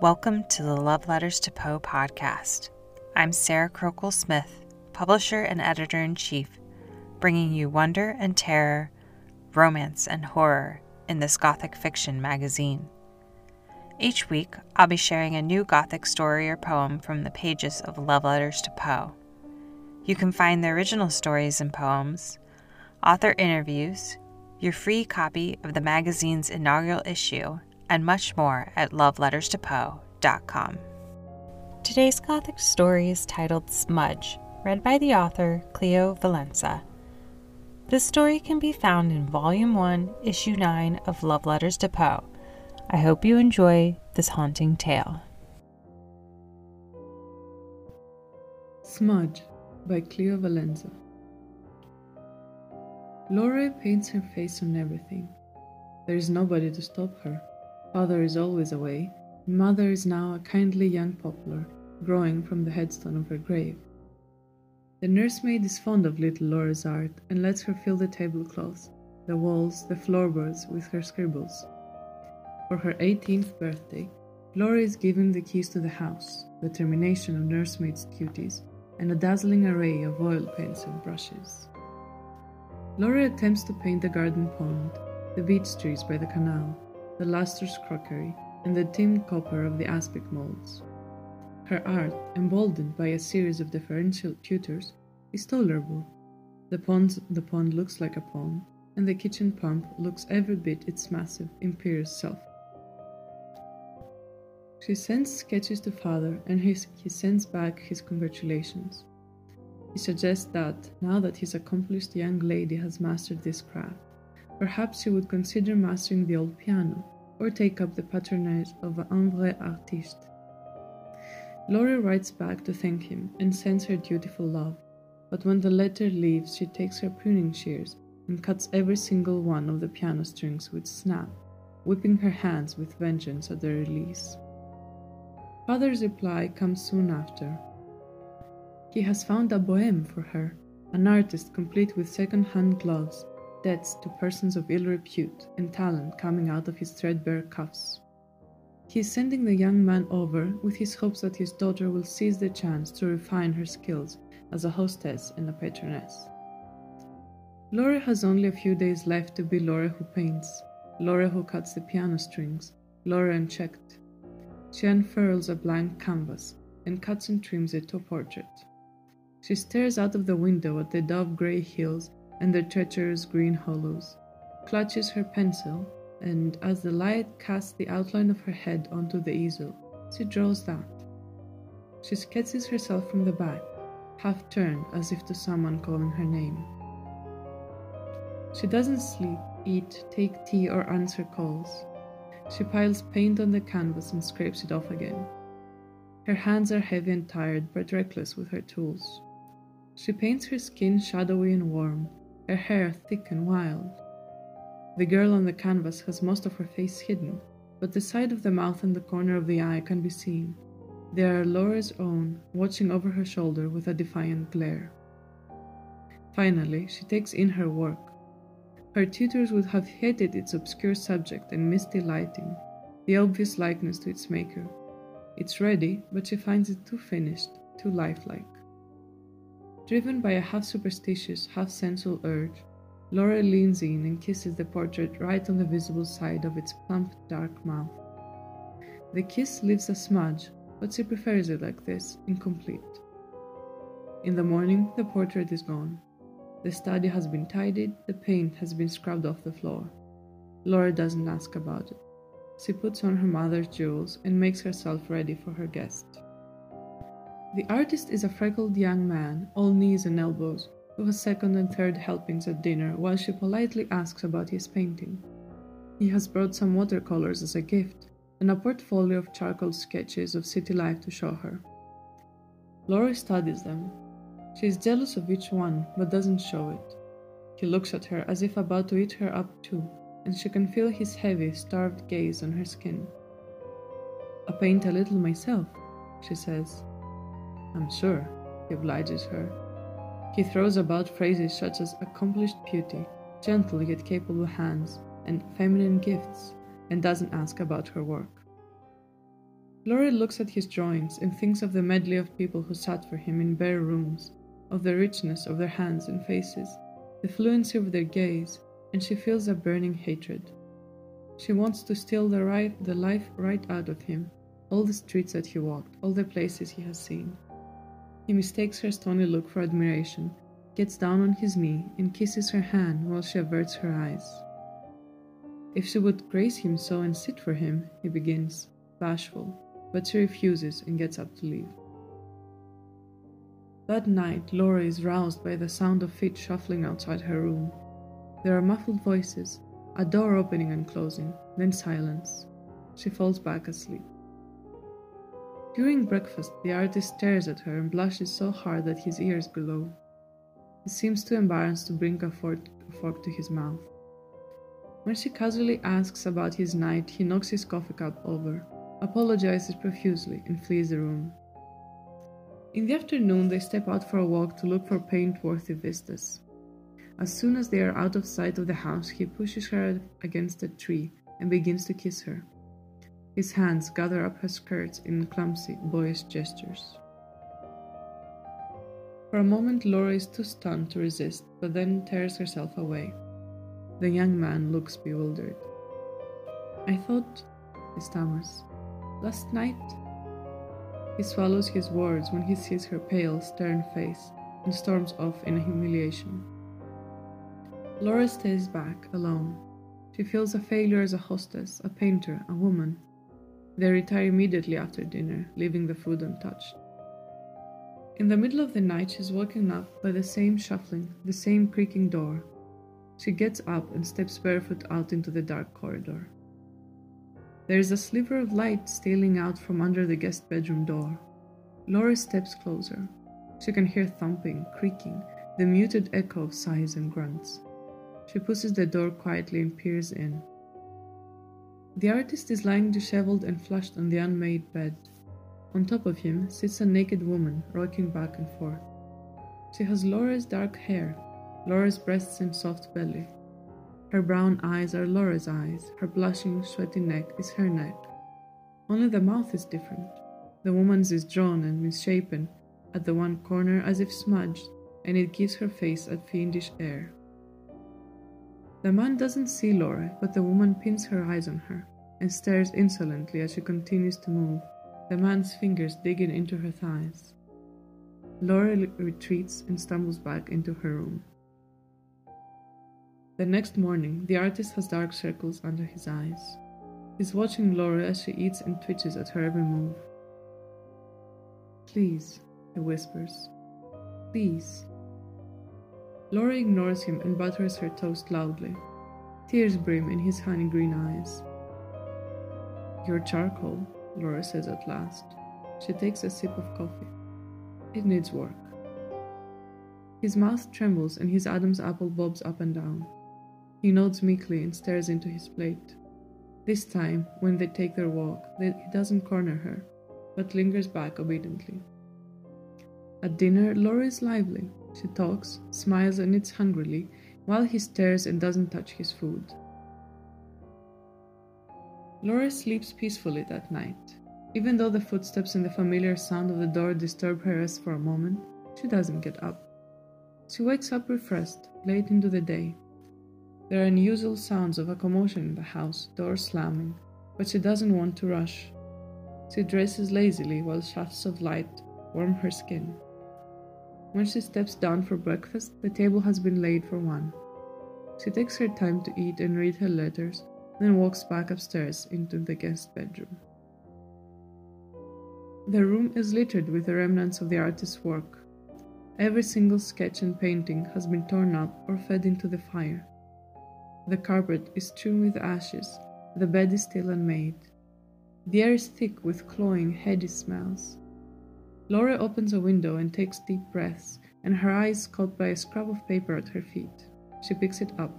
Welcome to the Love Letters to Poe podcast. I'm Sarah Crokel Smith, publisher and editor in chief, bringing you wonder and terror, romance and horror in this Gothic fiction magazine. Each week, I'll be sharing a new Gothic story or poem from the pages of Love Letters to Poe. You can find the original stories and poems, author interviews, your free copy of the magazine's inaugural issue, and much more at loveletterstopoe.com. Today's Gothic story is titled Smudge, read by the author Cleo Valenza. This story can be found in Volume 1, Issue 9 of Love Letters to Poe. I hope you enjoy this haunting tale. Smudge by Cleo Valenza. Laura paints her face on everything. There is nobody to stop her. Father is always away, and mother is now a kindly young poplar growing from the headstone of her grave. The nursemaid is fond of little Laura's art and lets her fill the tablecloths, the walls, the floorboards with her scribbles. For her 18th birthday, Laura is given the keys to the house, the termination of nursemaid's duties, and a dazzling array of oil paints and brushes. Laura attempts to paint the garden pond, the beech trees by the canal, the lustrous crockery, and the dimmed copper of the aspic molds. Her art, emboldened by a series of deferential tutors, is tolerable. The pond, the pond looks like a pond, and the kitchen pump looks every bit its massive, imperious self. She sends sketches to father, and he sends back his congratulations. He suggests that, now that his accomplished young lady has mastered this craft, perhaps he would consider mastering the old piano, or take up the patronage of un vrai artiste. Laura writes back to thank him and sends her dutiful love, but when the letter leaves, she takes her pruning shears and cuts every single one of the piano strings with snap, whipping her hands with vengeance at the release. Father's reply comes soon after. He has found a bohème for her, an artist complete with second hand gloves, debts to persons of ill repute, and talent coming out of his threadbare cuffs. He is sending the young man over with his hopes that his daughter will seize the chance to refine her skills as a hostess and a patroness. Laura has only a few days left to be Laura who paints, Laura who cuts the piano strings, Laura unchecked, she unfurls a blank canvas and cuts and trims it to a portrait. She stares out of the window at the dove grey hills and their treacherous green hollows, clutches her pencil, and as the light casts the outline of her head onto the easel, she draws that. She sketches herself from the back, half turned as if to someone calling her name. She doesn't sleep, eat, take tea, or answer calls. She piles paint on the canvas and scrapes it off again. Her hands are heavy and tired, but reckless with her tools. She paints her skin shadowy and warm, her hair thick and wild. The girl on the canvas has most of her face hidden, but the side of the mouth and the corner of the eye can be seen. They are Laura's own, watching over her shoulder with a defiant glare. Finally, she takes in her work, her tutors would have hated its obscure subject and misty lighting, the obvious likeness to its maker. It's ready, but she finds it too finished, too lifelike. Driven by a half superstitious, half sensual urge, Laura leans in and kisses the portrait right on the visible side of its plump, dark mouth. The kiss leaves a smudge, but she prefers it like this, incomplete. In the morning, the portrait is gone. The study has been tidied, the paint has been scrubbed off the floor. Laura doesn't ask about it. She puts on her mother's jewels and makes herself ready for her guest. The artist is a freckled young man, all knees and elbows, who has second and third helpings at dinner while she politely asks about his painting. He has brought some watercolors as a gift and a portfolio of charcoal sketches of city life to show her. Laura studies them, she is jealous of each one, but doesn't show it. He looks at her as if about to eat her up too, and she can feel his heavy, starved gaze on her skin. I paint a little myself, she says. I'm sure, he obliges her. He throws about phrases such as accomplished beauty, gentle yet capable hands, and feminine gifts, and doesn't ask about her work. Laurie looks at his drawings and thinks of the medley of people who sat for him in bare rooms, of the richness of their hands and faces, the fluency of their gaze, and she feels a burning hatred. She wants to steal the, right, the life right out of him, all the streets that he walked, all the places he has seen. He mistakes her stony look for admiration, gets down on his knee, and kisses her hand while she averts her eyes. If she would grace him so and sit for him, he begins, bashful, but she refuses and gets up to leave. That night, Laura is roused by the sound of feet shuffling outside her room. There are muffled voices, a door opening and closing, then silence. She falls back asleep. During breakfast, the artist stares at her and blushes so hard that his ears glow. He seems too embarrassed to bring a fork, a fork to his mouth. When she casually asks about his night, he knocks his coffee cup over apologizes profusely, and flees the room. In the afternoon, they step out for a walk to look for paint worthy vistas. As soon as they are out of sight of the house, he pushes her against a tree and begins to kiss her. His hands gather up her skirts in clumsy, boyish gestures. For a moment, Laura is too stunned to resist, but then tears herself away. The young man looks bewildered. I thought, he stammers, Last night? He swallows his words when he sees her pale, stern face and storms off in humiliation. Laura stays back, alone. She feels a failure as a hostess, a painter, a woman. They retire immediately after dinner, leaving the food untouched. In the middle of the night, she's woken up by the same shuffling, the same creaking door. She gets up and steps barefoot out into the dark corridor. There is a sliver of light stealing out from under the guest bedroom door. Laura steps closer. She can hear thumping, creaking, the muted echo of sighs and grunts. She pushes the door quietly and peers in. The artist is lying disheveled and flushed on the unmade bed. On top of him sits a naked woman, rocking back and forth. She has Laura's dark hair, Laura's breasts and soft belly, her brown eyes are Laura's eyes, her blushing, sweaty neck is her neck. Only the mouth is different. The woman's is drawn and misshapen at the one corner as if smudged, and it gives her face a fiendish air. The man doesn't see Laura, but the woman pins her eyes on her and stares insolently as she continues to move, the man's fingers digging into her thighs. Laura retreats and stumbles back into her room. The next morning, the artist has dark circles under his eyes. He's watching Laura as she eats and twitches at her every move. Please, he whispers. Please. Laura ignores him and butters her toast loudly. Tears brim in his honey green eyes. Your charcoal, Laura says at last. She takes a sip of coffee. It needs work. His mouth trembles and his Adam's apple bobs up and down. He nods meekly and stares into his plate. This time, when they take their walk, he doesn't corner her, but lingers back obediently. At dinner, Laura is lively. She talks, smiles, and eats hungrily, while he stares and doesn't touch his food. Laura sleeps peacefully that night. Even though the footsteps and the familiar sound of the door disturb her rest for a moment, she doesn't get up. She wakes up refreshed, late into the day, there are unusual sounds of a commotion in the house, doors slamming, but she doesn't want to rush. She dresses lazily while shafts of light warm her skin. When she steps down for breakfast, the table has been laid for one. She takes her time to eat and read her letters, then walks back upstairs into the guest bedroom. The room is littered with the remnants of the artist's work. Every single sketch and painting has been torn up or fed into the fire. The carpet is strewn with ashes, the bed is still unmade. The air is thick with cloying, heady smells. Laura opens a window and takes deep breaths, and her eye is caught by a scrap of paper at her feet. She picks it up.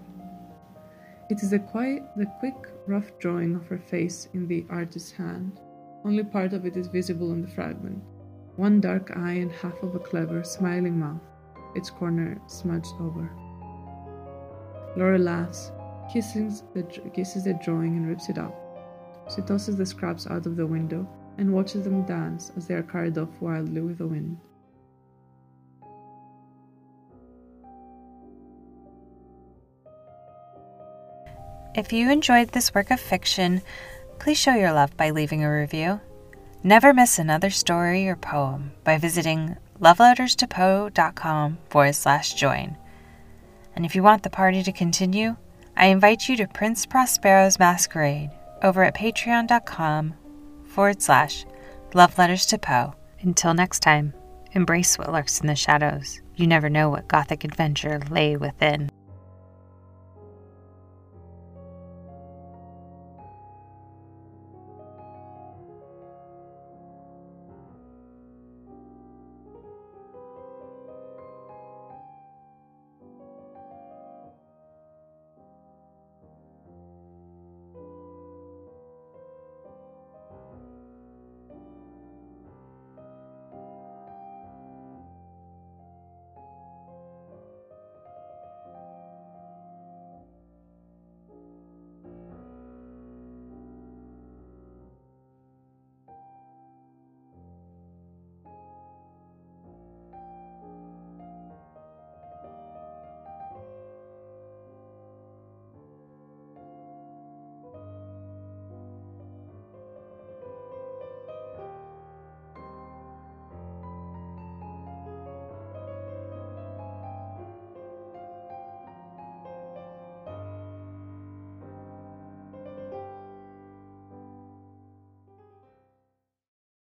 It is a quiet, the quick, rough drawing of her face in the artist's hand. Only part of it is visible in the fragment. One dark eye and half of a clever, smiling mouth, its corner smudged over. Laura laughs, kisses the, kisses the drawing, and rips it up. She tosses the scraps out of the window and watches them dance as they are carried off wildly with the wind. If you enjoyed this work of fiction, please show your love by leaving a review. Never miss another story or poem by visiting loveletterstopoe.com forward slash join. And if you want the party to continue, I invite you to Prince Prospero's Masquerade over at patreon.com forward slash love letters to Poe. Until next time, embrace what lurks in the shadows. You never know what gothic adventure lay within.